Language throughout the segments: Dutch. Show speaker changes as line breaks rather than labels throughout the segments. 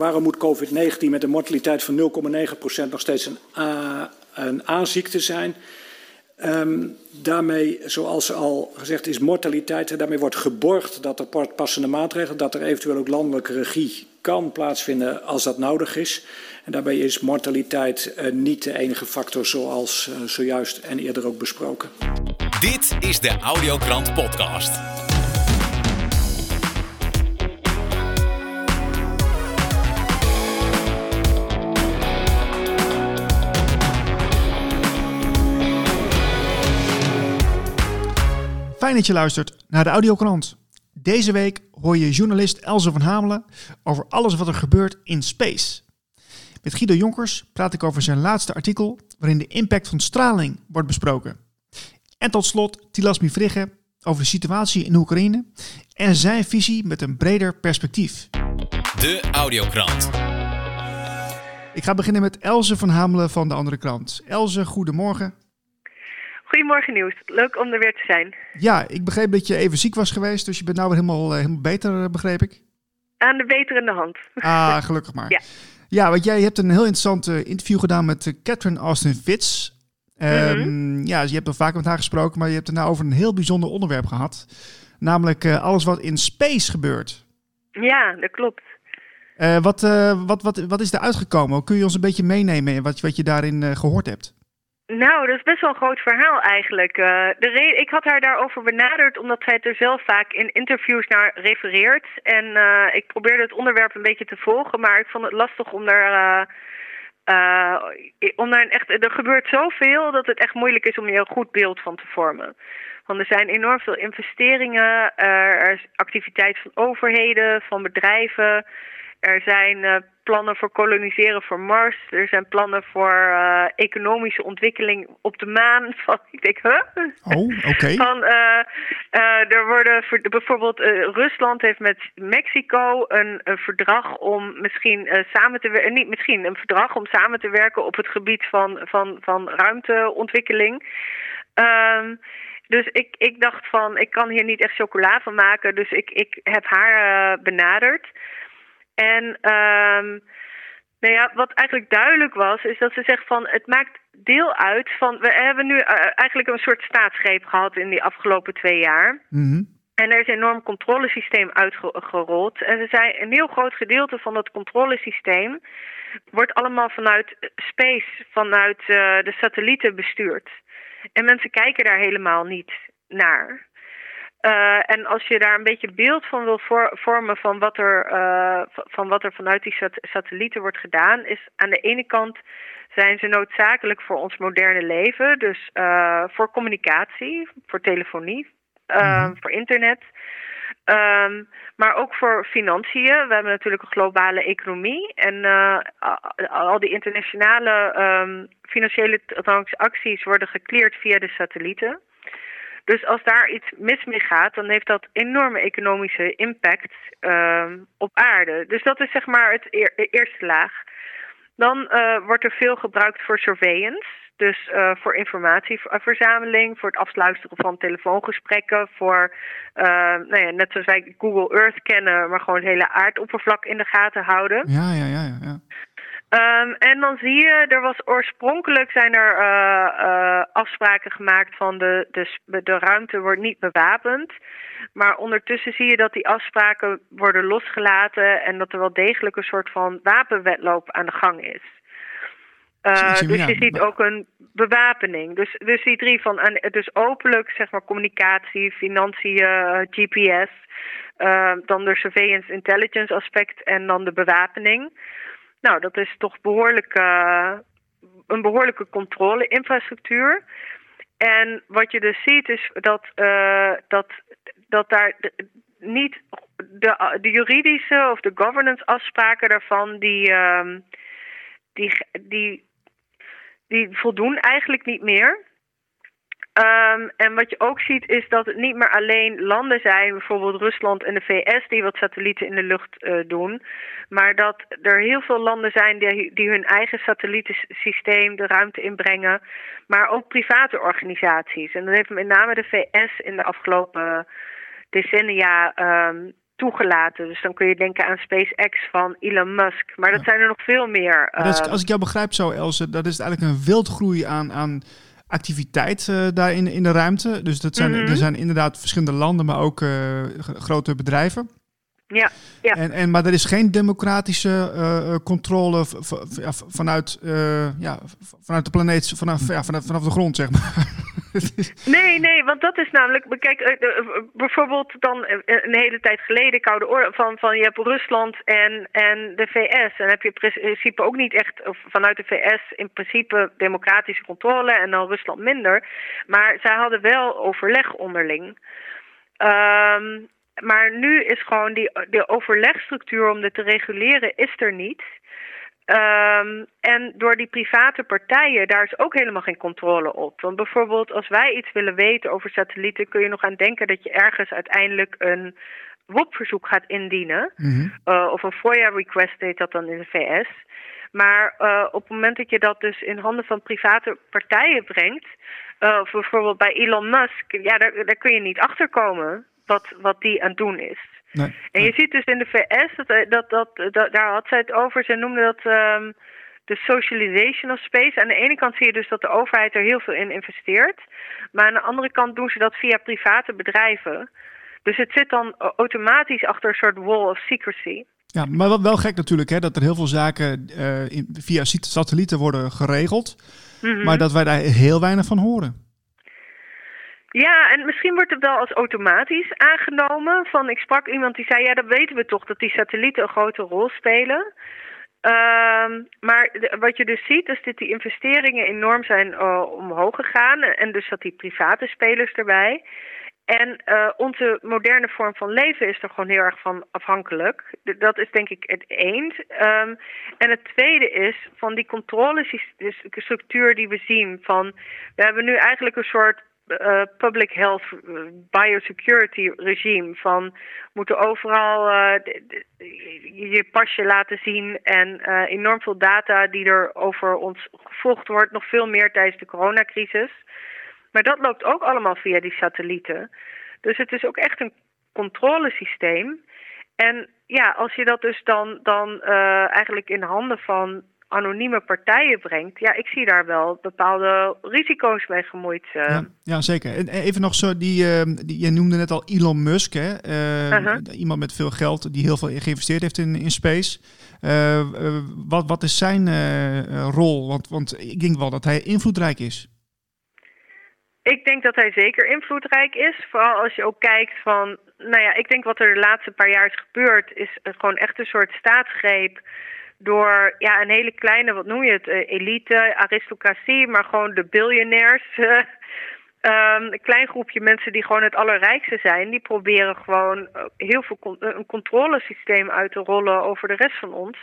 Waarom moet COVID-19 met een mortaliteit van 0,9% nog steeds een, uh, een A-ziekte zijn? Um, daarmee, zoals al gezegd is, mortaliteit. Daarmee wordt geborgd dat er passende maatregelen, dat er eventueel ook landelijke regie kan plaatsvinden als dat nodig is. En daarbij is mortaliteit uh, niet de enige factor zoals uh, zojuist en eerder ook besproken.
Dit is de Audiokrant podcast.
Fijn dat je luistert naar de Audiokrant. Deze week hoor je journalist Elze van Hamelen over alles wat er gebeurt in space. Met Guido Jonkers praat ik over zijn laatste artikel waarin de impact van straling wordt besproken. En tot slot Tilasmi Frigge over de situatie in Oekraïne en zijn visie met een breder perspectief.
De Audiokrant.
Ik ga beginnen met Elze van Hamelen van de andere krant. Elze, goedemorgen.
Goedemorgen Nieuws. Leuk om er weer te zijn.
Ja, ik begreep dat je even ziek was geweest, dus je bent nou weer helemaal, helemaal beter, eh, begreep ik?
Aan de beterende hand.
Ah, gelukkig maar.
Ja.
Ja, want jij hebt een heel interessant uh, interview gedaan met Catherine Austin Fitz. Um. Ja, je hebt al vaak met haar gesproken, maar je hebt het nou over een heel bijzonder onderwerp gehad. Namelijk uh, alles wat in space gebeurt.
Ja, dat klopt.
wat, wat, wat, wat is er uitgekomen? Kun je ons een beetje meenemen wat, wat je daarin gehoord hebt?
Nou, dat is best wel een groot verhaal eigenlijk. Uh, de ik had haar daarover benaderd omdat zij het er zelf vaak in interviews naar refereert. En uh, ik probeerde het onderwerp een beetje te volgen, maar ik vond het lastig om daar... Uh, om daar echt, er gebeurt zoveel dat het echt moeilijk is om je een goed beeld van te vormen. Want er zijn enorm veel investeringen, er is activiteit van overheden, van bedrijven. Er zijn uh, plannen voor koloniseren voor Mars. Er zijn plannen voor uh, economische ontwikkeling op de maan. Van, ik denk, huh?
Oh, oké. Okay.
Van, uh, er worden bijvoorbeeld Rusland heeft met Mexico een, een verdrag om misschien samen te werken. Niet misschien, een verdrag om samen te werken op het gebied van, van, van ruimteontwikkeling. Um, dus ik, ik dacht van, ik kan hier niet echt chocola van maken. Dus ik, ik heb haar benaderd. En um, nou ja, wat eigenlijk duidelijk was, is dat ze zegt van het maakt deel uit van. We hebben nu uh, eigenlijk een soort staatsgreep gehad in die afgelopen twee jaar.
Mm-hmm.
En er is een enorm controlesysteem uitgerold. En ze zei, een heel groot gedeelte van dat controlesysteem wordt allemaal vanuit space, vanuit uh, de satellieten bestuurd. En mensen kijken daar helemaal niet naar. Uh, en als je daar een beetje beeld van wil voor, vormen van wat, er, uh, van wat er vanuit die sat satellieten wordt gedaan, is aan de ene kant zijn ze noodzakelijk voor ons moderne leven. Dus uh, voor communicatie, voor telefonie, mm -hmm. voor internet. Um, maar ook voor financiën. We hebben natuurlijk een globale economie. En al die internationale um, financiële transacties worden gecleared via de satellieten. Dus als daar iets mis mee gaat, dan heeft dat enorme economische impact uh, op aarde. Dus dat is zeg maar het eerste laag. Dan uh, wordt er veel gebruikt voor surveillance. Dus uh, voor informatieverzameling, voor het afsluisteren van telefoongesprekken, voor, uh, nou ja, net zoals wij Google Earth kennen, maar gewoon het hele aardoppervlak in de gaten houden.
Ja, ja, ja, ja.
Um, en dan zie je, er was oorspronkelijk zijn er uh, uh, afspraken gemaakt van de, de, de ruimte wordt niet bewapend. Maar ondertussen zie je dat die afspraken worden losgelaten en dat er wel degelijk een soort van wapenwetloop aan de gang is. Uh, dus je ziet ook een bewapening. Dus, dus die drie van, dus openlijk zeg maar communicatie, financiën, GPS, dan de surveillance intelligence aspect en dan de bewapening. Nou, dat is toch behoorlijk, uh, een behoorlijke controle-infrastructuur. En wat je dus ziet is dat, uh, dat, dat daar niet de, juridische of de governance afspraken daarvan, die, uh, die, die, die voldoen eigenlijk niet meer. Um, en wat je ook ziet is dat het niet meer alleen landen zijn, bijvoorbeeld Rusland en de VS, die wat satellieten in de lucht uh, doen. Maar dat er heel veel landen zijn die, die hun eigen satellietensysteem de ruimte inbrengen. Maar ook private organisaties. En dat heeft met name de VS in de afgelopen decennia um, toegelaten. Dus dan kun je denken aan SpaceX van Elon Musk. Maar dat zijn er nog veel meer.
Is,
Ehm,
als ik jou begrijp zo, Else, dat is eigenlijk een wildgroei aan, aan activiteit eh, daar in, in de ruimte. Dus dat zijn,
Mhm.
er zijn inderdaad verschillende landen, maar ook g- grote bedrijven.
ja, ja.
En, en, maar er is geen democratische eh, controle vanuit, ja, vanuit de planeet, vanaf, ja, vanaf, vanaf de grond, zeg maar.
Nee, nee, want dat is namelijk. Kijk, eh, eh, bijvoorbeeld dan eh, een hele tijd geleden, Koude Oorlog, van, van je hebt Rusland en, en de VS. En heb je in principe ook niet echt vanuit de VS in principe democratische controle en dan Rusland minder. Maar zij hadden wel overleg onderling. Ehm, maar nu is gewoon die de overlegstructuur om dit te reguleren, is er niet. Ehm, en door die private partijen, daar is ook helemaal geen controle op. Want bijvoorbeeld als wij iets willen weten over satellieten, kun je nog aan denken dat je ergens uiteindelijk een WOP-verzoek gaat indienen.
Mhm.
Eh, of een FOIA-request heet dat dan in de VS. Maar eh, op het moment dat je dat dus in handen van private partijen brengt, eh, of bijvoorbeeld bij Elon Musk, ja, daar, daar kun je niet achter komen wat, wat die aan het doen is.
Nee.
En je ziet dus in de VS, dat, eh, dat, dat, dat- daar had zij het over, ze noemde dat ehm, de socialization of space. Aan de ene kant zie je dus dat de overheid er heel veel in investeert. Maar aan de andere kant doen ze dat via private bedrijven. Dus het zit dan eh, automatisch achter een soort wall of secrecy.
Ja, maar wel, wel gek natuurlijk, hè, dat er heel veel zaken eh, via sat- satellieten worden geregeld,
Mhm.
maar dat wij daar heel weinig van horen.
Ja, en misschien wordt het wel als automatisch aangenomen. Van, ik sprak iemand die zei, ja, dat weten we toch, dat die satellieten een grote rol spelen. Ehm, maar wat je dus ziet, is dat die investeringen enorm zijn eh, omhoog gegaan. En dus dat die private spelers erbij. En eh, onze moderne vorm van leven is er gewoon heel erg van afhankelijk. Dat is denk ik het eens. Ehm, en het tweede is van die controlestructuur die we zien. Van, we hebben nu eigenlijk een soort eh, public health eh, biosecurity regime. Van moeten overal eh, je pasje laten zien en enorm veel data die er over ons gevolgd wordt. Nog veel meer tijdens de coronacrisis. Maar dat loopt ook allemaal via die satellieten. Dus het is ook echt een controlesysteem. En ja, als je dat dus dan, dan eigenlijk in handen van anonieme partijen brengt, ja, ik zie daar wel bepaalde risico's mee gemoeid. eh.
Ja, ja, zeker. En en even nog zo, die, eh, die, je noemde net al Elon Musk, hè? Eh,
Uh-huh.
iemand met veel geld die heel veel geïnvesteerd heeft in, in space. Eh, eh, wat, wat is zijn eh, rol? Want, want ik denk wel dat hij invloedrijk is.
Ik denk dat hij zeker invloedrijk is. Vooral als je ook kijkt van, nou ja, ik denk wat er de laatste paar jaar is gebeurd, is gewoon echt een soort staatsgreep door ja, een hele kleine, wat noem je het, eh, elite, aristocratie, maar gewoon de biljonairs. eh, ehm, een klein groepje mensen die gewoon het allerrijkste zijn, die proberen gewoon eh, heel veel een controlesysteem uit te rollen over de rest van ons.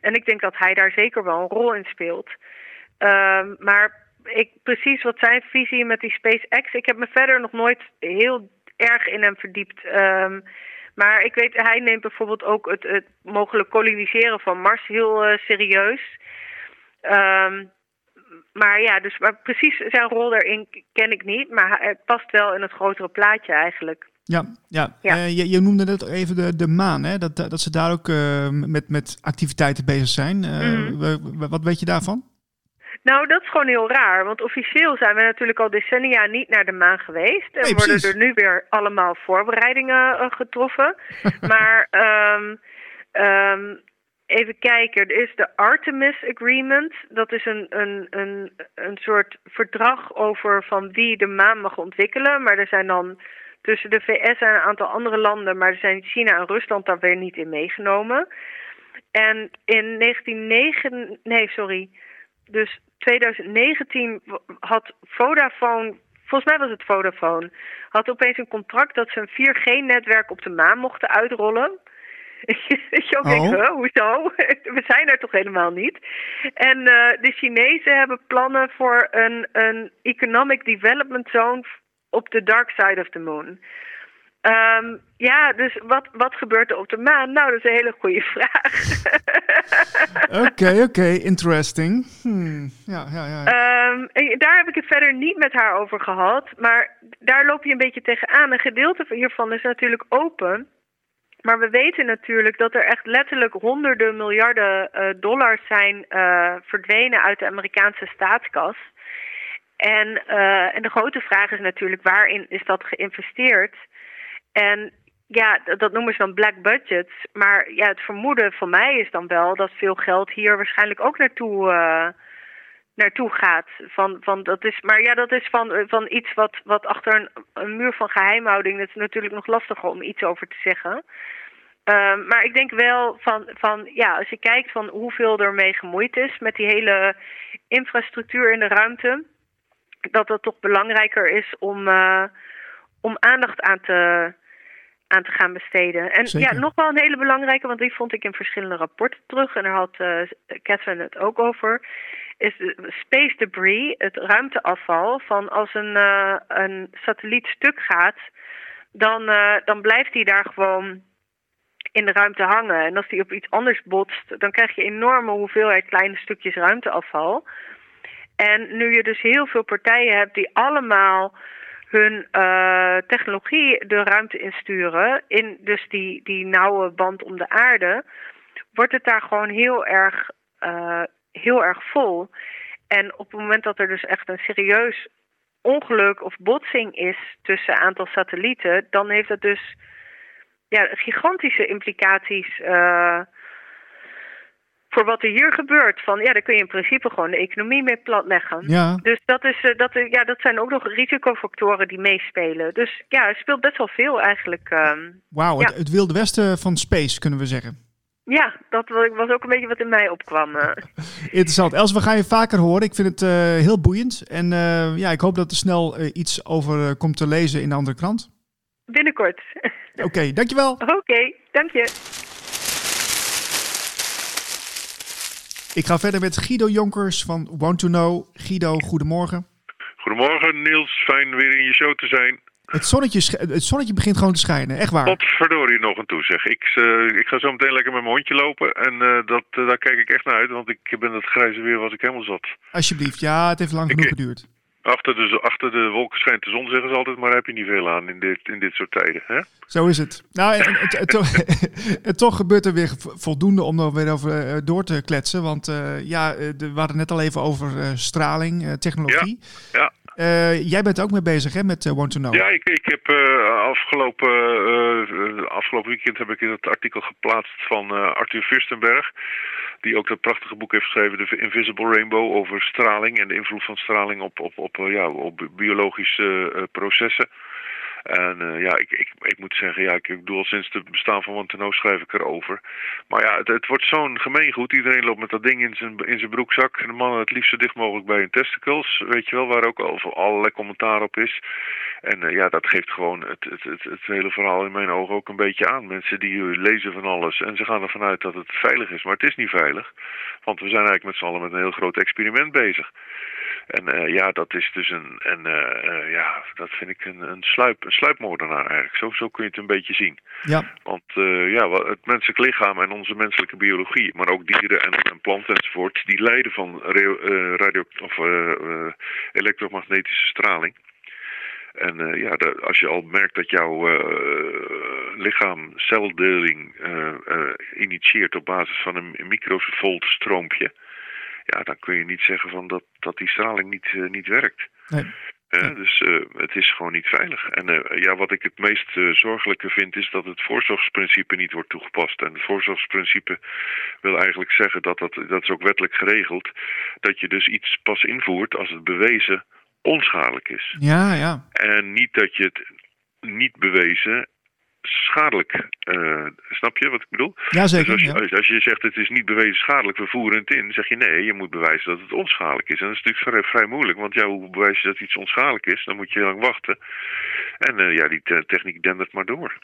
En ik denk dat hij daar zeker wel een rol in speelt. Ehm, maar ik, precies wat zijn visie met die SpaceX, ik heb me verder nog nooit heel erg in hem verdiept. Ehm, maar ik weet, hij neemt bijvoorbeeld ook het, het mogelijk koloniseren van Mars heel eh, serieus. Ehm, maar ja, dus maar precies zijn rol daarin ken ik niet. Maar het past wel in het grotere plaatje eigenlijk.
Ja, ja.
Ja.
Eh, je, je noemde net even de, de maan, hè? Dat, dat ze daar ook eh, met, met activiteiten bezig zijn.
Mhm.
wat weet je daarvan?
Nou, dat is gewoon heel raar. Want officieel zijn we natuurlijk al decennia niet naar de maan geweest. En
Nee,
worden er nu weer allemaal voorbereidingen eh, getroffen. maar ehm, ehm, even kijken. Er is de Artemis Agreement. Dat is een, een, een, een soort verdrag over van wie de maan mag ontwikkelen. Maar er zijn dan tussen de VS en een aantal andere landen. Maar er zijn China en Rusland daar weer niet in meegenomen. En in 1909, nee, sorry. Dus 2019 w- had Vodafone, volgens mij was het Vodafone, had opeens een contract dat ze een 4G-netwerk op de maan mochten uitrollen. Je ook
Oh.
denkt, hoezo? We zijn er toch helemaal niet? En eh, de Chinezen hebben plannen voor een, een economic development zone op de dark side of the moon. Ehm, ja, dus wat, wat gebeurt er op de maan? Nou, dat is een hele goede vraag.
Oké, oké, interesting. Hmm, ja, ja, ja.
Ehm, daar heb ik het verder niet met haar over gehad. Maar daar loop je een beetje tegenaan. Een gedeelte van hiervan is natuurlijk open. Maar we weten natuurlijk dat er echt letterlijk honderden miljarden uh, dollars zijn uh, verdwenen uit de Amerikaanse staatskas. En, uh, en de grote vraag is natuurlijk waarin is dat geïnvesteerd? En ja, dat noemen ze dan black budgets. Maar ja, het vermoeden van mij is dan wel dat veel geld hier waarschijnlijk ook naartoe, uh, naartoe gaat. Van, van, dat is, maar ja, dat is van, van iets wat, wat achter een, muur van geheimhouding. Dat is natuurlijk nog lastiger om iets over te zeggen. Uh, maar ik denk wel van, van, ja, als je kijkt van hoeveel er mee gemoeid is met die hele infrastructuur in de ruimte, dat het toch belangrijker is om, uh, om aandacht aan te, aan te gaan besteden. En
Zeker.
ja, nog wel een hele belangrijke, want die vond ik in verschillende rapporten terug. En daar had uh, Catherine het ook over. Is space debris, het ruimteafval. Van als een, uh, een satelliet stuk gaat, dan, uh, dan blijft die daar gewoon in de ruimte hangen. En als die op iets anders botst, dan krijg je enorme hoeveelheid kleine stukjes ruimteafval. En nu je dus heel veel partijen hebt die allemaal hun uh, technologie de ruimte insturen, in dus die, die nauwe band om de aarde, wordt het daar gewoon heel erg, uh, heel erg vol. En op het moment dat er dus echt een serieus ongeluk of botsing is tussen een aantal satellieten, dan heeft dat dus ja, gigantische implicaties uh, voor wat er hier gebeurt. Van ja, daar kun je in principe gewoon de economie mee platleggen.
Ja.
Dus dat, is, uh, dat, uh, ja, dat zijn ook nog risicofactoren die meespelen. Dus ja, het speelt best wel veel eigenlijk. Um,
Wauw,
ja.
het, het, wilde westen van space kunnen we zeggen.
Ja, dat was ook een beetje wat in mij opkwam. uh.
Interessant. Els, we gaan je vaker horen. Ik vind het uh, heel boeiend. En uh, ja, ik hoop dat er snel iets over komt te lezen in de andere krant.
Binnenkort.
Oké, okay, dankjewel.
Oké, okay, dank je.
Ik ga verder met Guido Jonkers van Want to Know. Guido, goedemorgen.
Goedemorgen Niels, fijn weer in je show te zijn.
Het zonnetje, het zonnetje begint gewoon te schijnen, echt waar.
Tot verdorie nog een toe zeg. Ik, uh, ik ga zo meteen lekker met mijn hondje lopen en uh, dat, uh, daar kijk ik echt naar uit, want ik ben het grijze weer was ik helemaal zat.
Alsjeblieft, ja, het heeft lang genoeg ik, geduurd.
Achter de, achter de wolken schijnt de zon, zeggen ze altijd, maar daar heb je niet veel aan in dit, in dit soort tijden. Hè?
Zo is het. Nou, en, en, en, toch, en, toch gebeurt er weer voldoende om er weer over uh, door te kletsen. Want uh, ja, we hadden net al even over uh, straling, technologie.
Ja, ja.
Uh, jij bent ook mee bezig hè, met uh, Want to Know.
Ja, ik, ik heb uh, afgelopen, afgelopen weekend heb ik het artikel geplaatst van Arthur Fürstenberg. Die ook dat prachtige boek heeft geschreven, The Invisible Rainbow, over straling en de invloed van straling op, op, op, ja, op biologische processen. En uh, ja, ik, ik, ik moet zeggen, ja, ik, ik bedoel, sinds het bestaan van Wanteno schrijf ik erover. Maar ja, het, het wordt zo'n gemeengoed. Iedereen loopt met dat ding in zijn, in zijn broekzak. De mannen het liefst zo dicht mogelijk bij hun testicles. Weet je wel, waar ook al allerlei commentaar op is. En uh, ja, dat geeft gewoon het, het, het, het hele verhaal in mijn ogen ook een beetje aan. Mensen die lezen van alles en ze gaan ervan uit dat het veilig is. Maar het is niet veilig. Want we zijn eigenlijk met z'n allen met een heel groot experiment bezig. En uh, ja, dat is dus een, en uh, ja, dat vind ik een, een, sluip, een sluipmoordenaar eigenlijk. Zo, zo kun je het een beetje zien.
Ja.
Want ja, het menselijk lichaam en onze menselijke biologie, maar ook dieren en, en planten enzovoort, die lijden van radio, of elektromagnetische straling. En uh, ja, de, als je al merkt dat jouw uh, lichaam celdeling uh, initieert op basis van een, een microvolt stroompje, ja, dan kun je niet zeggen van dat, dat die straling niet, uh, niet werkt.
Nee.
Uh, dus uh, het is gewoon niet veilig. En ja, wat ik het meest zorgelijke vind is dat het voorzorgsprincipe niet wordt toegepast. En het voorzorgsprincipe wil eigenlijk zeggen dat dat, dat is ook wettelijk geregeld, dat je dus iets pas invoert als het bewezen onschadelijk is.
Ja, ja.
En niet dat je het niet bewezen schadelijk. Uh, snap je wat ik bedoel?
Ja, zeker.
Dus als, je,
ja.
als je zegt het is niet bewezen schadelijk, we voeren het in, zeg je nee, je moet bewijzen dat het onschadelijk is. En dat is natuurlijk vrij, vrij moeilijk, want ja, hoe bewijs je dat iets onschadelijk is? Dan moet je lang wachten. En uh, ja, die te techniek dendert maar door.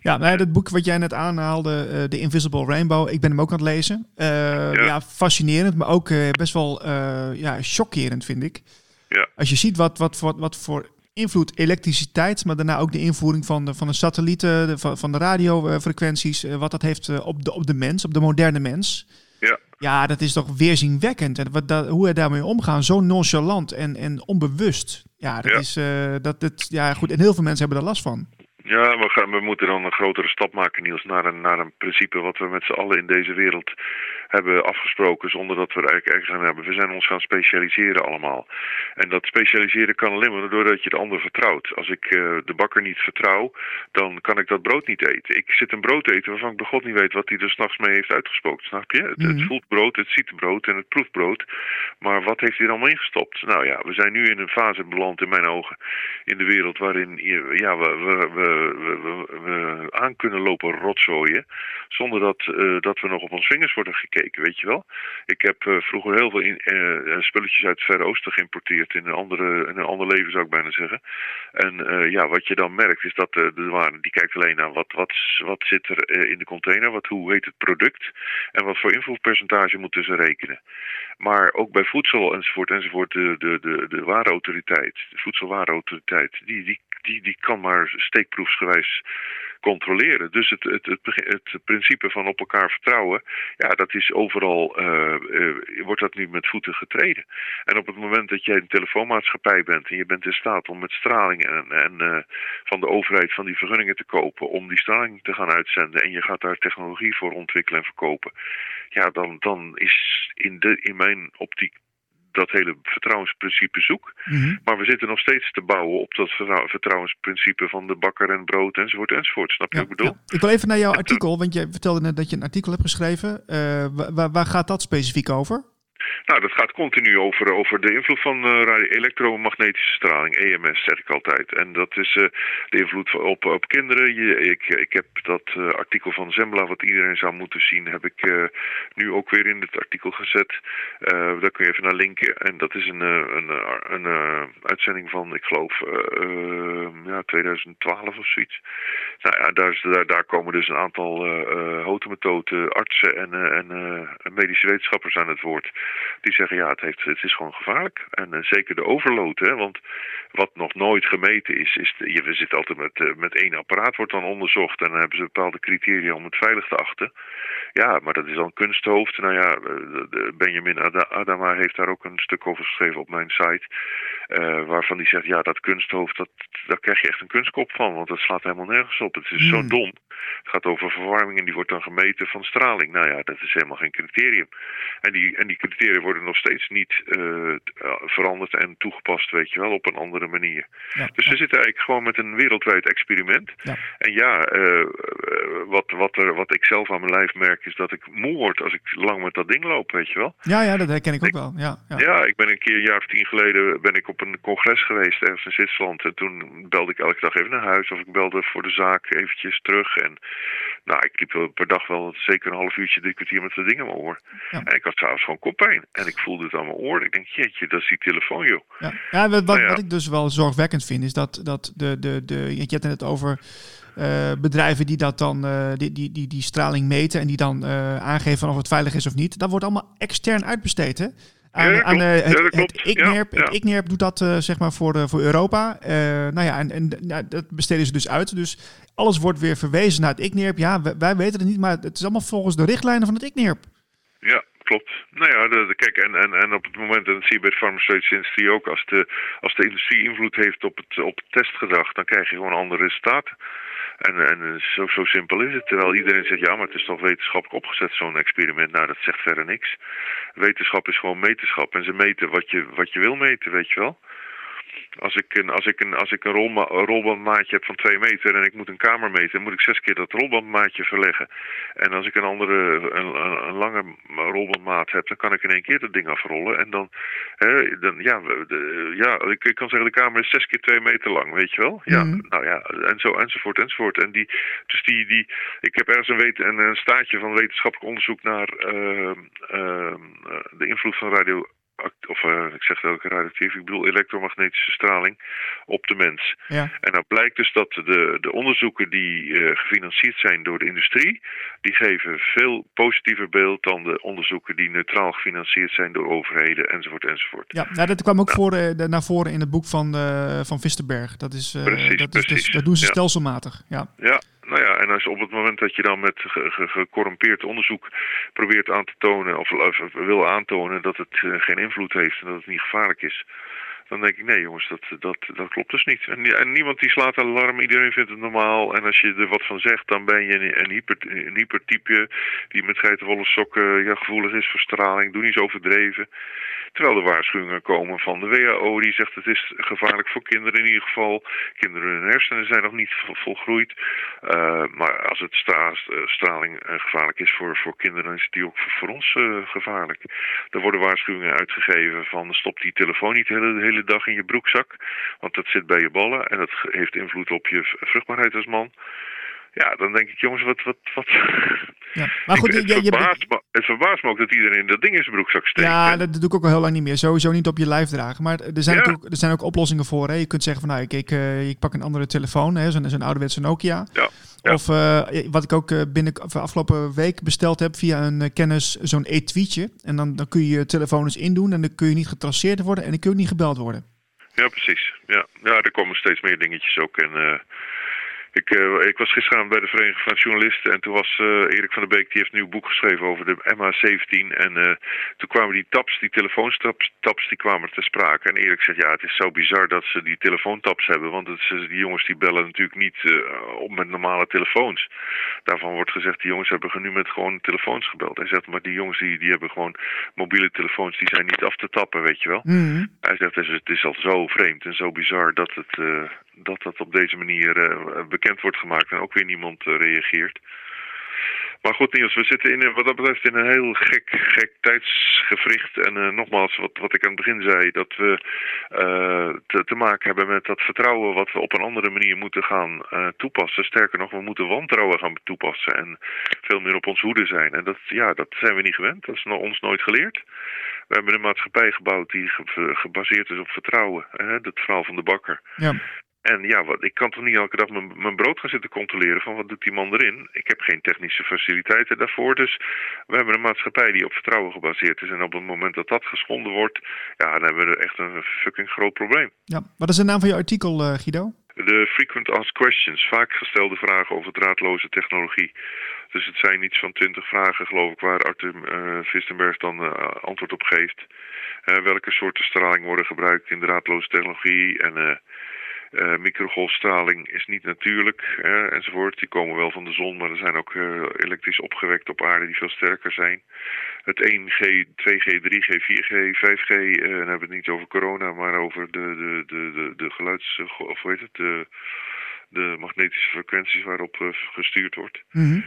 Ja, nou ja, dat boek wat jij net aanhaalde, uh, The Invisible Rainbow, ik ben hem ook aan het lezen. Ja. ja. fascinerend, maar ook best wel ja, chockerend, vind ik.
Ja.
Als je ziet wat, wat, wat, wat voor invloed elektriciteit, maar daarna ook de invoering van de, van de satellieten, de, van, van de radiofrequenties, uh, wat dat heeft uh, op, de, op de mens, op de moderne mens.
Ja,
ja dat is toch weerzinwekkend. En wat, dat, hoe er daarmee omgaan, zo nonchalant en, en onbewust. Ja, dat
Ja.
is, uh, dat, dat, ja, goed. En heel veel mensen hebben er last van.
Ja, we, gaan, we moeten dan een grotere stap maken, Niels, naar een, naar een principe wat we met z'n allen in deze wereld hebben afgesproken zonder dat we er eigenlijk ergens aan hebben. We zijn ons gaan specialiseren allemaal. En dat specialiseren kan alleen maar doordat je de ander vertrouwt. Als ik uh, de bakker niet vertrouw, dan kan ik dat brood niet eten. Ik zit een brood eten waarvan ik bij God niet weet wat hij er s'nachts mee heeft uitgespookt. Snap je? Het, mm -hmm. het voelt brood, het ziet brood en het proeft brood. Maar wat heeft hij er allemaal ingestopt? Nou ja, we zijn nu in een fase beland in mijn ogen in de wereld waarin ja, we, we, we, we, we aan kunnen lopen rotzooien zonder dat, uh, dat we nog op ons vingers worden gekeken, weet je wel. Ik heb uh, vroeger heel veel uh, spulletjes uit het Verre Oosten geïmporteerd in een, andere, in een ander leven zou ik bijna zeggen. En ja, wat je dan merkt is dat de douane die kijkt alleen naar wat, wat, wat zit er in de container, wat, hoe heet het product en wat voor invoerpercentage moeten ze rekenen. Maar ook bij voedsel enzovoort enzovoort, de, de, de, de warenautoriteit, de voedselwarenautoriteit, die, die, die, die kan maar steekproefsgewijs controleren. Dus het, het, het, principe van op elkaar vertrouwen, ja, dat is overal, uh, wordt dat nu met voeten getreden. En op het moment dat jij een telefoonmaatschappij bent en je bent in staat om met straling en, en uh, van de overheid van die vergunningen te kopen, om die straling te gaan uitzenden en je gaat daar technologie voor ontwikkelen en verkopen, ja, dan, dan is in, de, in mijn optiek dat hele vertrouwensprincipe zoek. Mm -hmm. Maar we zitten nog steeds te bouwen op dat vertrouwensprincipe van de bakker en brood enzovoort enzovoort. Snap je
ja,
wat ik bedoel?
Ja. Ik wil even naar jouw artikel, want je vertelde net dat je een artikel hebt geschreven. Uh, waar, waar gaat dat specifiek over?
Nou, dat gaat continu over, over de invloed van uh, elektromagnetische straling, EMS zeg ik altijd. En dat is uh, de invloed op, op kinderen. Ik, ik heb dat uh, artikel van Zembla, wat iedereen zou moeten zien, heb ik nu ook weer in het artikel gezet. daar kun je even naar linken. En dat is een, een, een, uitzending van, ik geloof, ja, 2012 of zoiets. Nou ja, daar, daar, daar komen dus een aantal hotemethoden, artsen en, en medische wetenschappers aan het woord die zeggen ja, het, heeft, het is gewoon gevaarlijk. En uh, zeker de overload, want wat nog nooit gemeten is, is je, zitten altijd met, uh, met één apparaat wordt dan onderzocht en dan hebben ze bepaalde criteria om het veilig te achten. Ja, maar dat is dan kunsthoofd. Nou ja, de Benjamin Adama heeft daar ook een stuk over geschreven op mijn site. Uh, waarvan hij zegt, ja, dat kunsthoofd, dat, daar krijg je echt een kunstkop van, want dat slaat helemaal nergens op. Het is mm. zo dom. Het gaat over verwarming en die wordt dan gemeten van straling. Nou ja, dat is helemaal geen criterium. En die, en die criteria worden nog steeds niet uh, veranderd en toegepast, weet je wel, op een andere manier. Ja, dus ja. we zitten eigenlijk gewoon met een wereldwijd experiment. Ja. En ja, uh, wat, wat, er, wat ik zelf aan mijn lijf merk, is dat ik moe word als ik lang met dat ding loop, weet je wel.
Ja, ja dat herken ik ook ik, wel. Ja,
ja. ja, ik ben een keer een jaar of tien geleden ben ik op een congres geweest ergens in Zwitserland. En toen belde ik elke dag even naar huis of ik belde voor de zaak eventjes terug. En nou, ik liep per dag wel zeker een half uurtje, drie kwartier met dat ding in mijn oor. Ja. En ik had trouwens gewoon koppijn. En ik voelde het aan mijn oor. Ik denk, jeetje, dat is die telefoon, joh.
Ja, ja wat, nou ja. wat ik dus wel zorgwekkend vind, is dat, dat de, de, de, je hebt het net over uh, bedrijven die dat dan, uh, die, die, die, die straling meten en die dan uh, aangeven of het veilig is of niet. Dat wordt allemaal extern uitbesteed, hè? Aan,
ja,
aan
het,
ja, het, ICNIRP, ja, het ICNIRP doet dat uh, zeg maar voor, uh, voor Europa. Nou ja, en, en nou, dat besteden ze dus uit. Dus alles wordt weer verwezen naar het ICNIRP. Ja, wij, wij, weten het niet, maar het is allemaal volgens de richtlijnen van het ICNIRP.
Ja, klopt. Nou ja, de, de, kijk, en, en, en op het moment, en dat zie je bij de farmaceutische industrie ook, als de, als de industrie invloed heeft op het, op het testgedrag, dan krijg je gewoon andere resultaten. En, en zo, zo simpel is het. Terwijl iedereen zegt, ja, maar het is toch wetenschappelijk opgezet, zo'n experiment. Nou, dat zegt verder niks. Wetenschap is gewoon meterschap. En ze meten wat je, wat je wil meten, weet je wel. Als ik een, als ik een, als ik een, rolma, rolbandmaatje heb van 2 meter en ik moet een kamer meten, dan moet ik zes keer dat rolbandmaatje verleggen. En als ik een andere, een, een, een lange rolbandmaat heb, dan kan ik in één keer dat ding afrollen. En dan, hè, dan ja, de, ja ik, ik, kan zeggen, de kamer is zes keer 2 meter lang, weet je wel? Ja, mm. nou ja, en zo, enzovoort, enzovoort. En die, dus die, die, ik heb ergens een, weten, een, een staatje van wetenschappelijk onderzoek naar uh, uh, de invloed van radio of uh, ik zeg elke radioactief, ik bedoel elektromagnetische straling op de mens.
Ja.
En dan blijkt dus dat de, de onderzoeken die uh, gefinancierd zijn door de industrie, die geven veel positiever beeld dan de onderzoeken die neutraal gefinancierd zijn door overheden enzovoort enzovoort.
Ja, nou, dat kwam ook ja. voor, uh, naar voren in het boek van, van Visterberg. Dat, is,
precies,
dat,
precies.
Is, dus, dat doen ze ja. stelselmatig. Ja.
ja, nou ja, en als op het moment dat je dan met gecorrumpeerd onderzoek probeert aan te tonen, of, wil aantonen dat het uh, geen invloed heeft en dat het niet gevaarlijk is, Dan denk ik, nee jongens, dat, dat, dat klopt dus niet. En, en niemand die slaat alarm, iedereen vindt het normaal. En als je er wat van zegt, dan ben je een, een, hyper, een hypertype die met geitenwolle sokken ja, gevoelig is voor straling. Doe niet zo overdreven. Terwijl er waarschuwingen komen van de WHO, die zegt het is gevaarlijk voor kinderen in ieder geval. Kinderen hun hersenen zijn nog niet volgroeid. Uh, maar als het stra straling uh, gevaarlijk is voor, voor kinderen, dan is die ook voor, ons gevaarlijk. Er worden waarschuwingen uitgegeven van stop die telefoon niet de hele, de hele dag in je broekzak. Want dat zit bij je ballen en dat heeft invloed op je vruchtbaarheid als man. Ja, dan denk ik, jongens, wat. wat, wat.
Ja, maar goed,
het,
je, je,
verbaast me, het verbaast me ook dat iedereen dat ding in zijn broekzak steekt.
Ja,
hè?
dat doe ik ook al heel lang niet meer. Sowieso niet op je lijf dragen. Maar er zijn,
Ja.
natuurlijk, er zijn ook oplossingen voor. Hè. Je kunt zeggen van nou, ik, ik, eh, ik pak een andere telefoon, zo'n zo'n ouderwetse Nokia.
Ja, ja.
Of eh, wat ik ook eh, binnen of afgelopen week besteld heb via een kennis, zo'n e-tweetje. En dan, dan kun je je telefoon eens indoen en dan kun je niet getraceerd worden en dan kun je ook niet gebeld worden.
Ja, precies. Ja, ja er komen steeds meer dingetjes ook. En ik, eh, ik was gisteren bij de Vereniging van Journalisten en toen was eh, Erik van der Beek, die heeft een nieuw boek geschreven over de MH17. En eh, toen kwamen die taps, die telefoontaps, taps, die kwamen ter sprake. En Erik zegt, ja, het is zo bizar dat ze die telefoontaps hebben, want het is, die jongens die bellen natuurlijk niet op met normale telefoons. Daarvan wordt gezegd, die jongens hebben nu met gewoon telefoons gebeld. Hij zegt, maar die jongens die, die hebben gewoon mobiele telefoons, die zijn niet af te tappen, weet je wel.
Mhm.
Hij zegt, het is, het is al zo vreemd en zo bizar dat het, dat, dat op deze manier eh, bekend wordt gemaakt en ook weer niemand eh, reageert. Maar goed, Niels, we zitten in, wat dat betreft in een heel gek, gek tijdsgevricht. En eh, nogmaals, wat, wat ik aan het begin zei, dat we te, te maken hebben met dat vertrouwen wat we op een andere manier moeten gaan toepassen. Sterker nog, we moeten wantrouwen gaan toepassen en veel meer op ons hoede zijn. En dat, ja, dat zijn we niet gewend, dat is ons nooit geleerd. We hebben een maatschappij gebouwd die ge- gebaseerd is op vertrouwen. Hè? Dat verhaal van de bakker.
Ja.
En ja, wat, ik kan toch niet elke dag mijn, mijn brood gaan zitten controleren van wat doet die man erin. Ik heb geen technische faciliteiten daarvoor. Dus we hebben een maatschappij die op vertrouwen gebaseerd is. En op het moment dat dat geschonden wordt, ja, dan hebben we echt een fucking groot probleem.
ja. Wat is de naam van je artikel, eh, Guido?
De frequent asked questions, vaak gestelde vragen over draadloze technologie. Dus het zijn iets van twintig vragen, geloof ik, waar Arthur eh Vistenberg dan eh, antwoord op geeft. Welke soorten straling worden gebruikt in draadloze technologie en eh, microgolfstraling is niet natuurlijk enzovoort. Die komen wel van de zon, maar er zijn ook eh, elektrisch opgewekt op aarde die veel sterker zijn. Het 1G, 2G, 3G, 4G, 5G, eh, dan hebben we het niet over corona, maar over de, de, de, de, de geluids... of hoe heet het? De, de magnetische frequenties waarop eh, gestuurd wordt.
Mhm.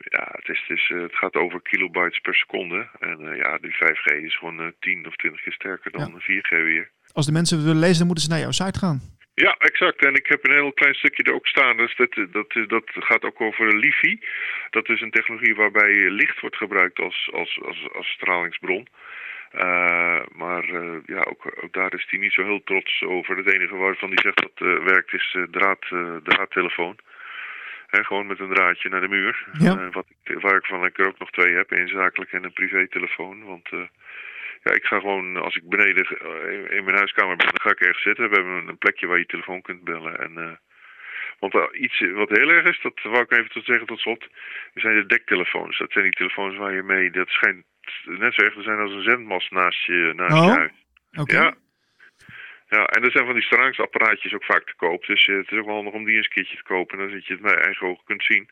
Ja, het, is, het, is, het gaat over kilobytes per seconde. En ja, die 5G is gewoon eh 10 of 20 keer sterker dan 4G weer.
Als de mensen het willen lezen, dan moeten ze naar jouw site gaan.
Ja, exact. En ik heb een heel klein stukje er ook staan. Dus dat, dat, dat gaat ook over LiFi. Dat is een technologie waarbij licht wordt gebruikt als, als, als, als stralingsbron. Uh, maar uh, ja, ook, ook, daar is hij niet zo heel trots over. Het enige waarvan hij zegt dat uh, werkt is draad, draadtelefoon. He, gewoon met een draadje naar de muur.
Ja.
wat ik, waar ik van ik er ook nog twee heb. Een zakelijk en een privételefoon. Want ja, ik ga gewoon, als ik beneden in mijn huiskamer ben, dan ga ik ergens zitten. We hebben een plekje waar je telefoon kunt bellen. En, uh, want uh, iets wat heel erg is, dat wou ik even tot zeggen tot slot, zijn de dektelefoons. Dat zijn die telefoons waar je mee, dat schijnt net zo erg te zijn als een zendmast naast je, naast
oh?
je huis.
Okay.
Ja. Ja, en er zijn van die stralingsapparaatjes ook vaak te koop. Dus uh, het is ook wel handig om die eens een keertje te kopen. Dan dat je het met eigen ogen kunt zien.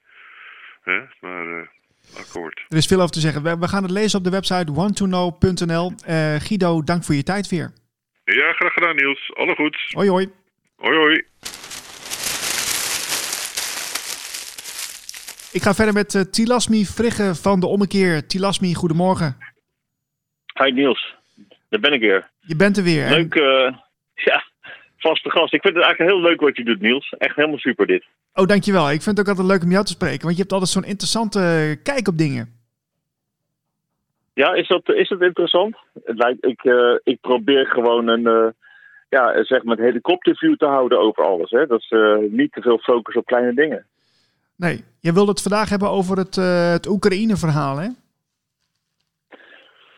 Hè? Maar akkoord.
Er is veel over te zeggen. We, we gaan het lezen op de website onetoknow.nl. Uh, Guido, dank voor je tijd weer.
Ja, graag gedaan Niels. Alle goed.
Hoi hoi.
Hoi hoi.
Ik ga verder met uh, Tilasmi Vrigge van de Ommekeer. Tilasmi, goedemorgen.
Hi Niels, daar ben ik weer.
Je bent er weer.
Leuk, uh, ja, vaste gast. Ik vind het eigenlijk heel leuk wat je doet Niels. Echt helemaal super dit.
Oh, dankjewel. Ik vind het ook altijd leuk om jou te spreken, want je hebt altijd zo'n interessante kijk op dingen.
Ja, is dat, is dat interessant? Het lijkt, ik, uh, ik probeer gewoon een, uh, ja, zeg maar een helikopterview te houden over alles. Hè? Dat is uh, niet te veel focus op kleine dingen.
Nee, je wilde het vandaag hebben over het, het Oekraïne-verhaal, hè?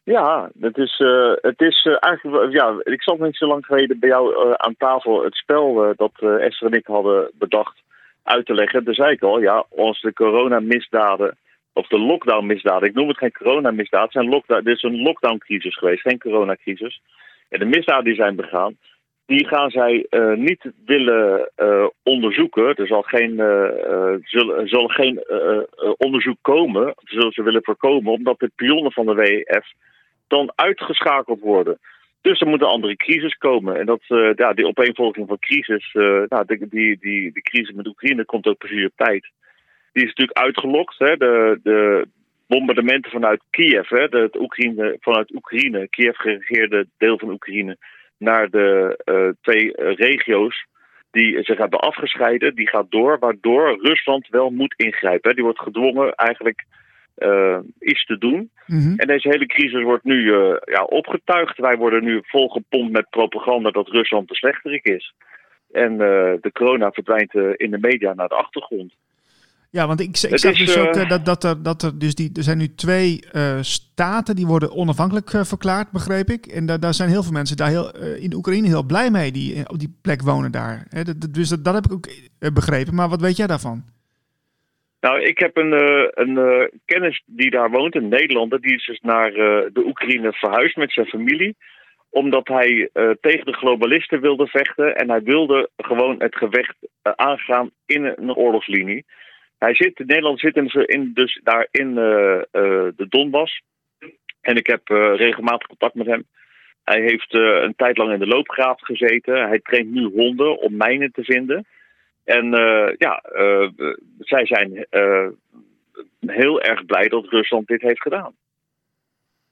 Ja, het is, uh, het is uh, eigenlijk. Ja, ik zat niet zo lang geleden bij jou aan tafel het spel dat Esther en ik hadden bedacht uit te leggen. Daar zei ik al, ja, de coronamisdaden of de lockdown-misdaden. Ik noem het geen coronamisdaad. Zijn lockdown, dit is een lockdown-crisis geweest, geen coronacrisis. en de misdaden die zijn begaan, die gaan zij uh, niet willen uh, onderzoeken. Er zal geen, uh, zullen, geen onderzoek komen, zullen ze willen voorkomen, omdat de pionnen van de WEF dan uitgeschakeld worden. Dus er moet een andere crisis komen. En dat, ja, die opeenvolging van crisis, nou, die, die, die, crisis met Oekraïne komt ook precies op tijd. Die is natuurlijk uitgelokt. Hè? De, de bombardementen vanuit Kiev, hè? De, Oekraïne, vanuit Oekraïne, Kiev geregeerde deel van Oekraïne naar de uh, twee regio's die zich hebben afgescheiden. Die gaat door, waardoor Rusland wel moet ingrijpen. Die wordt gedwongen eigenlijk uh, iets te doen. Mm -hmm. En deze hele crisis wordt nu uh, ja, opgetuigd. Wij worden nu volgepompt met propaganda dat Rusland de slechterik is. En de corona verdwijnt in de media naar de achtergrond.
Ja, want ik, ik zag is, dus ook dat, dat, er, dat er, dus die, er zijn nu twee staten die worden onafhankelijk verklaard, begreep ik. En da daar zijn heel veel mensen daar heel, in Oekraïne heel blij mee die op die plek wonen daar. Dat, dus dat, dat, heb ik ook begrepen. Maar wat weet jij daarvan?
Nou, ik heb een, een kennis die daar woont, een Nederlander, die is dus naar de Oekraïne verhuisd met zijn familie omdat hij tegen de globalisten wilde vechten. En hij wilde gewoon het gevecht aangaan in een oorlogslinie. Hij zit, Nederland zit in, in, dus daar in de Donbass. En ik heb regelmatig contact met hem. Hij heeft een tijd lang in de loopgraaf gezeten. Hij traint nu honden om mijnen te vinden. En ja, zij zijn heel erg blij dat Rusland dit heeft gedaan.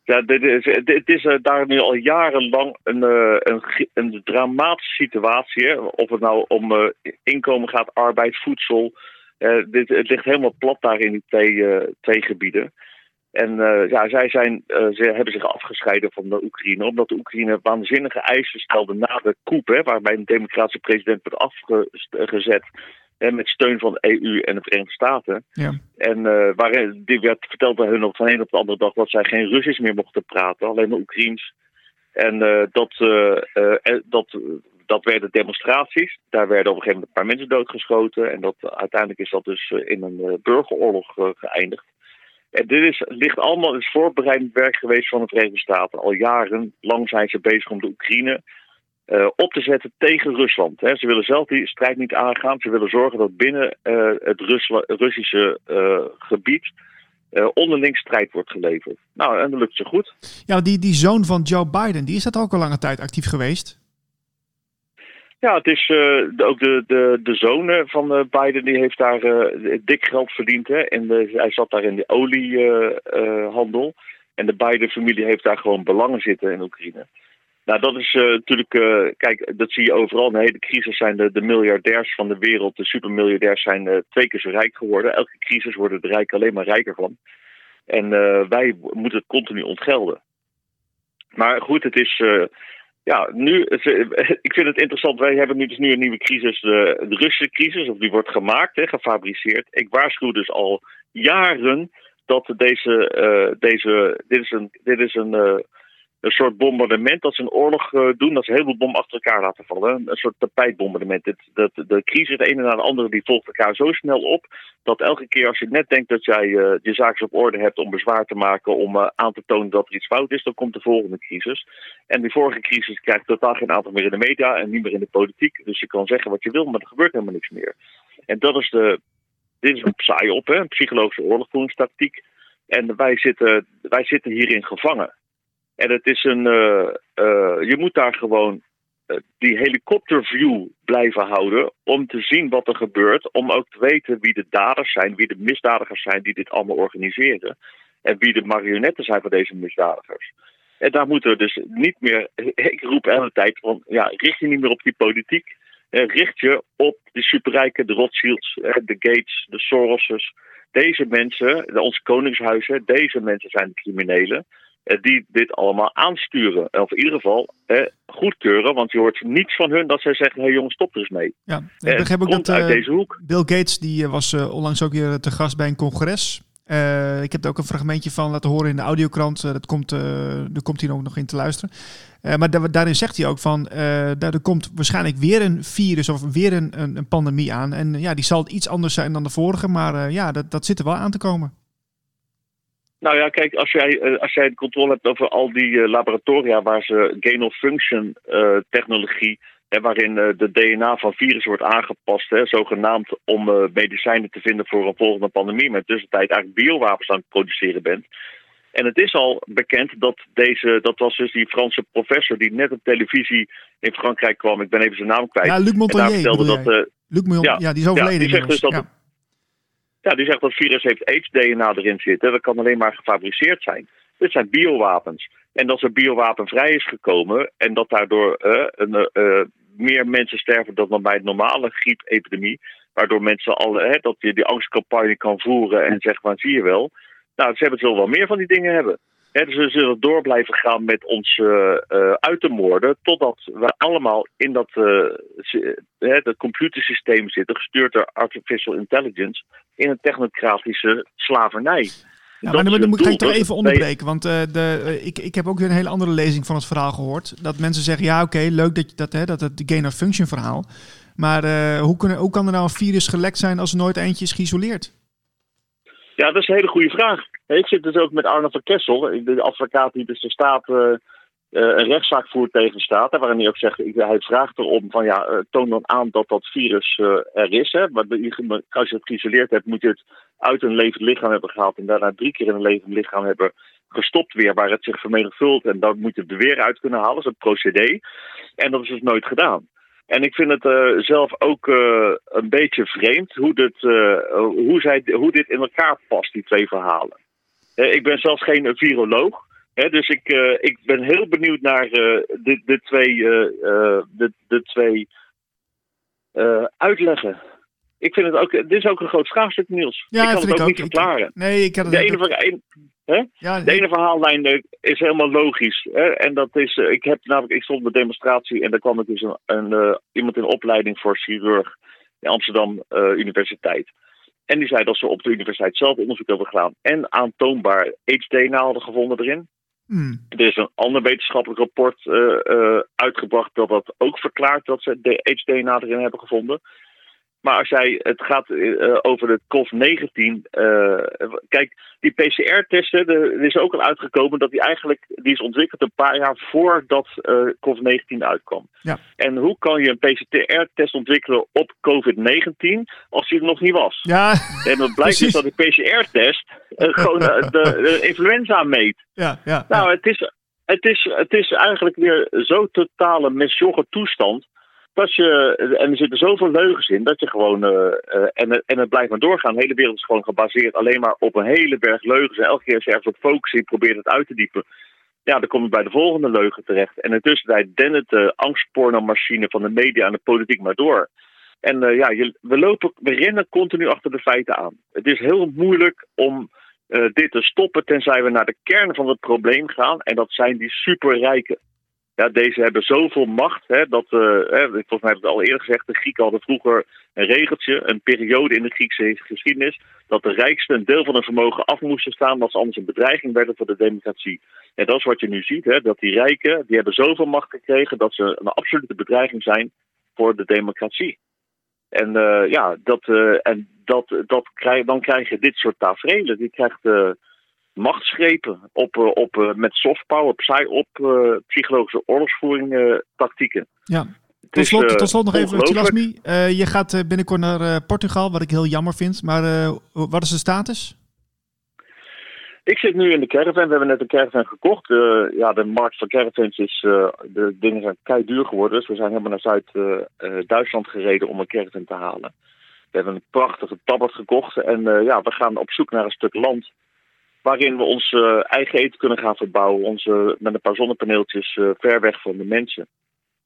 Ja, dit is, het is daar nu al jarenlang een, een, een dramatische situatie. Hè? Of het nou om inkomen gaat, arbeid, voedsel, dit, het ligt helemaal plat daar in die twee, twee gebieden. En uh, ja, zij zijn, ze hebben zich afgescheiden van de Oekraïne, omdat de Oekraïne waanzinnige eisen stelde na de coup, hè, waarbij een democratische president werd afgezet met steun van de EU en de Verenigde Staten. Ja. En waarin die werd verteld bij hun op van een op de andere dag dat zij geen Russisch meer mochten praten, alleen maar Oekraïens. En dat, dat dat werden demonstraties. Daar werden op een gegeven moment een paar mensen doodgeschoten. En dat, uiteindelijk is dat dus eh, in een uh, burgeroorlog uh, geëindigd. En dit is, ligt allemaal is voorbereidend werk geweest van de Verenigde Staten. Al jarenlang zijn ze bezig om de Oekraïne uh, op te zetten tegen Rusland. Hè. Ze willen zelf die strijd niet aangaan. Ze willen zorgen dat binnen het Rusla Russische gebied onderling strijd wordt geleverd. Nou, en dat lukt ze goed.
Ja, die, die zoon van Joe Biden, die is dat ook al lange tijd actief geweest.
Ja, het is uh, ook de, de, de zoon van uh, Biden, die heeft daar dik geld verdiend. Hè? En hij zat daar in de oliehandel. en de Biden-familie heeft daar gewoon belangen zitten in Oekraïne. Nou, dat is natuurlijk, kijk, dat zie je overal. In de hele crisis zijn de, de miljardairs van de wereld, de supermiljardairs, zijn twee keer zo rijk geworden. Elke crisis worden de rijken alleen maar rijker van. En wij moeten het continu ontgelden. Maar goed, het is ja, nu, ik vind het interessant. Wij hebben nu dus nu een nieuwe crisis, de, de Russische crisis, of die wordt gemaakt, hè, gefabriceerd. Ik waarschuw dus al jaren dat deze, uh, deze dit is een, dit is een, uh, een soort bombardement dat ze een oorlog uh, doen, dat ze heel veel bommen achter elkaar laten vallen. Een soort tapijtbombardement. Het, dat, de crisis, de ene na de andere, die volgt elkaar zo snel op, dat elke keer als je net denkt dat jij uh, je zaken op orde hebt om bezwaar te maken, om uh, aan te tonen dat er iets fout is, dan komt de volgende crisis. En die vorige crisis krijgt totaal geen aandacht meer in de media en niet meer in de politiek. Dus je kan zeggen wat je wil, maar er gebeurt helemaal niks meer. En dat is de, dit is een saai op, hè, een psychologische oorlogvoeringstactiek. En wij zitten, wij zitten hierin gevangen. En het is een. Uh, uh, je moet daar gewoon uh, die helikopterview blijven houden. Om te zien wat er gebeurt. Om ook te weten wie de daders zijn, wie de misdadigers zijn die dit allemaal organiseren. En wie de marionetten zijn van deze misdadigers. En daar moeten we dus niet meer. Ik roep hele tijd van. Ja, richt je niet meer op die politiek. richt je op de superrijken, de Rothschilds, de Gates, de Soros's. Deze mensen, onze koningshuizen, deze mensen zijn de criminelen. Eh, die dit allemaal aansturen. Of in ieder geval eh, goedkeuren, want je hoort niets van hun dat zij zeggen: hé hey jongens, stop er eens mee.
Ja, ik begrijp ook dat uit deze hoek. Bill Gates die was onlangs ook weer te gast bij een congres. Uh, ik heb er ook een fragmentje van laten horen in de audiokrant. Uh, dat komt, uh, er komt hier ook nog in te luisteren. maar da daarin zegt hij ook van, daar er komt waarschijnlijk weer een virus of weer een, een, een, pandemie aan. En ja, die zal iets anders zijn dan de vorige, maar ja, dat, dat zit er wel aan te komen.
Nou ja, kijk, als jij, eh, als jij de controle hebt over al die eh, laboratoria waar ze gain of function uh, technologie, hè, waarin de DNA van virus wordt aangepast, hè, zogenaamd om medicijnen te vinden voor een volgende pandemie, maar tussentijd eigenlijk biowapens aan het produceren bent. En het is al bekend dat deze, dat was dus die Franse professor die net op televisie in Frankrijk kwam. Ik ben even zijn naam kwijt.
Ja, Luc Montagnier. dat, Luc ja, ja, die is overleden.
Ja, die zegt dus dat ja, die zegt dat het virus heeft AIDS-DNA erin zitten. Dat kan alleen maar gefabriceerd zijn. Dit zijn biowapens. En dat er biowapenvrij is gekomen en dat daardoor uh, een, uh, meer mensen sterven dan bij een normale griepepidemie. Waardoor mensen al, uh, dat je die angstcampagne kan voeren en zeggen van zie je wel. Nou, ze hebben het wel meer van die dingen hebben. Dus we zullen door blijven gaan met ons uh, uit te moorden. Totdat we allemaal in dat, uh, dat computersysteem zitten, gestuurd door artificial intelligence in een technocratische slavernij.
Ja, maar dan, moet ik toch even onderbreken, want uh, de, uh, ik, ik heb ook weer een hele andere lezing van het verhaal gehoord. Dat mensen zeggen, ja oké, leuk dat, dat, hè, dat het gain of function verhaal. Maar uh, hoe, kunnen, hoe kan er nou een virus gelekt zijn als er nooit eentje is geïsoleerd?
Ja, dat is een hele goede vraag. Ik zit dus ook met Arno van Kessel, de advocaat die dus de staat eh, een rechtszaak voert tegen de staat. Waarin hij ook zegt, hij vraagt erom van ja, eh, toon dan aan dat dat virus eh, er is. Hè. Als je het geïsoleerd hebt, moet je het uit een levend lichaam hebben gehaald. En daarna drie keer in een levend lichaam hebben gestopt weer, waar het zich vermenigvuldigt. En dan moet je het er weer uit kunnen halen. Dat is een procedé. En dat is dus nooit gedaan. En ik vind het zelf ook een beetje vreemd hoe dit, hoe, zij, hoe dit in elkaar past, die twee verhalen. Ik ben zelfs geen viroloog dus ik, uh, ik ben heel benieuwd naar uh, de, de twee, de, de twee uitleggen. Ik vind het ook, dit is ook een groot vraagstuk, Niels.
Ja,
ik kan
het
ook,
ook
niet verklaren.
nee, ik het
de, ene, ver, hè? Ja, de ene verhaallijn is helemaal logisch. Hè? En dat is, ik heb namelijk, ik stond op de demonstratie en daar kwam ik dus een, een iemand in opleiding voor chirurg in Amsterdam Universiteit. En die zei dat ze op de universiteit zelf onderzoek hebben gedaan en aantoonbaar HD-na hadden gevonden erin. Hmm. Er is een ander wetenschappelijk rapport uh, uh, uitgebracht dat dat ook verklaart dat ze de HD-DNA erin hebben gevonden. Maar als jij het gaat uh, over de COVID-19. kijk, die PCR-testen, er is ook al uitgekomen dat die eigenlijk die is ontwikkeld een paar jaar voordat COVID-19 uitkwam.
Ja.
En hoe kan je een PCR-test ontwikkelen op COVID-19 als die er nog niet was?
Ja,
en dat blijkt dus dat die PCR-test gewoon de, de, influenza meet.
Ja, ja,
nou, Het, is, het, is, het is eigenlijk weer zo totale mesjogge toestand dat je, en er zitten zoveel leugens in, dat je gewoon, uh, uh, en, en het blijft maar doorgaan. De hele wereld is gewoon gebaseerd alleen maar op een hele berg leugens. En elke keer als je ergens op focus in probeert het uit te diepen, ja, dan kom je bij de volgende leugen terecht. En in de tussentijd dennet de angstpornomachine van de media en de politiek maar door. En ja, we, lopen, we rennen continu achter de feiten aan. Het is heel moeilijk om dit te stoppen, tenzij we naar de kern van het probleem gaan. En dat zijn die superrijken ja, deze hebben zoveel macht. Hè, dat, uh, hè, volgens mij heb het al eerder gezegd, de Grieken hadden vroeger een regeltje, een periode in de Griekse geschiedenis, dat de rijksten een deel van hun vermogen af moesten staan, dat ze anders een bedreiging werden voor de democratie. En dat is wat je nu ziet, hè, dat die rijken, die hebben zoveel macht gekregen dat ze een absolute bedreiging zijn voor de democratie. En uh, ja, dat, uh, en dat, dat krijg, dan krijg je dit soort tafereelen. Die krijgt machtsgrepen op, eh, op, eh, met soft power, op uh, psychologische oorlogsvoering tactieken.
Ja. Tot slot, tot slot nog even, Tilasmi. Uh, je gaat binnenkort naar Portugal, wat ik heel jammer vind. Maar wat is de status?
Ik zit nu in de caravan. We hebben net een caravan gekocht. ja, de markt van caravans is... de dingen zijn kei duur geworden. Dus we zijn helemaal naar Zuid-Duitsland gereden om een caravan te halen. We hebben een prachtige tabbert gekocht. En ja, we gaan op zoek naar een stuk land waarin we ons uh, eigen eten kunnen gaan verbouwen. Onze, met een paar zonnepaneeltjes uh, ver weg van de mensen.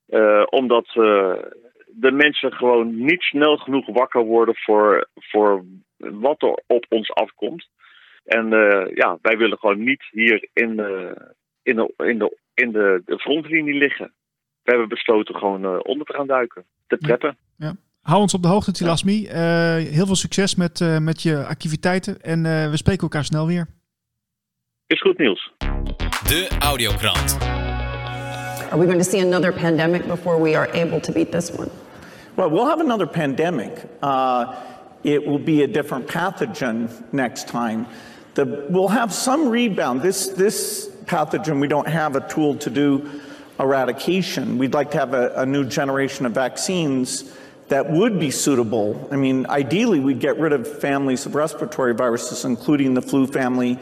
Uh, omdat de mensen gewoon niet snel genoeg wakker worden voor, voor wat er op ons afkomt. En ja, wij willen gewoon niet hier in, in, de, in, de, in de, de frontlinie liggen. We hebben besloten gewoon onder te gaan duiken, te preppen.
Ja. ja. Hou ons op de hoogte, Tilasmi. heel veel succes met, met je activiteiten en we spreken elkaar snel weer.
Is goed nieuws.
De Audiokrant.
Are we going to see another pandemic before we are able to beat this one?
Well, we'll have another pandemic. Uh, it will be a different pathogen next time. The, we'll have some rebound. This, this pathogen, we don't have a tool to do eradication. We'd like to have a, a new generation of vaccines that would be suitable. I mean, ideally, we'd get rid of families of respiratory viruses, including the flu family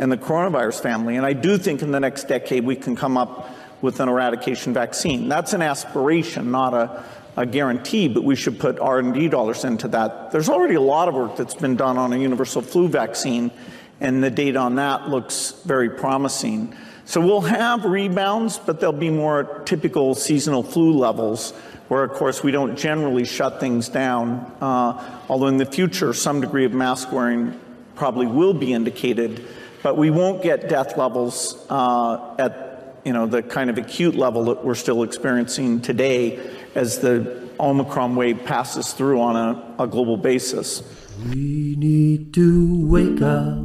and the coronavirus family. And I do think in the next decade we can come up with an eradication vaccine. That's an aspiration, not a, a guarantee, but we should put R&D dollars into that. There's already a lot of work that's been done on a universal flu vaccine, and the data on that looks very promising. So we'll have rebounds, but they'll be more typical seasonal flu levels, where of course we don't generally shut things down. Uh, although in the future, some degree of mask wearing probably will be indicated, but we won't get death levels uh, at you know, the kind of acute level that we're still experiencing today as the Omicron wave passes through on a, a global basis.
We need to wake up,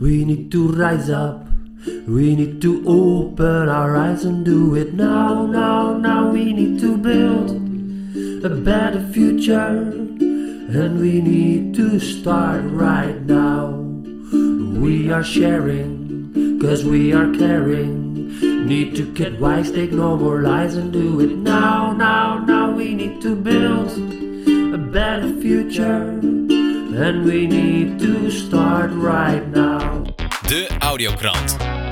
we need to rise up, we need to open our eyes and do it now, now, now. We need to build a better future, and we need to start right now. We are sharing, cause we are caring. Need to get wise, take no more lies and do it now, now, now. We need to build a better future. And we need to start right now.
De Audiokrant.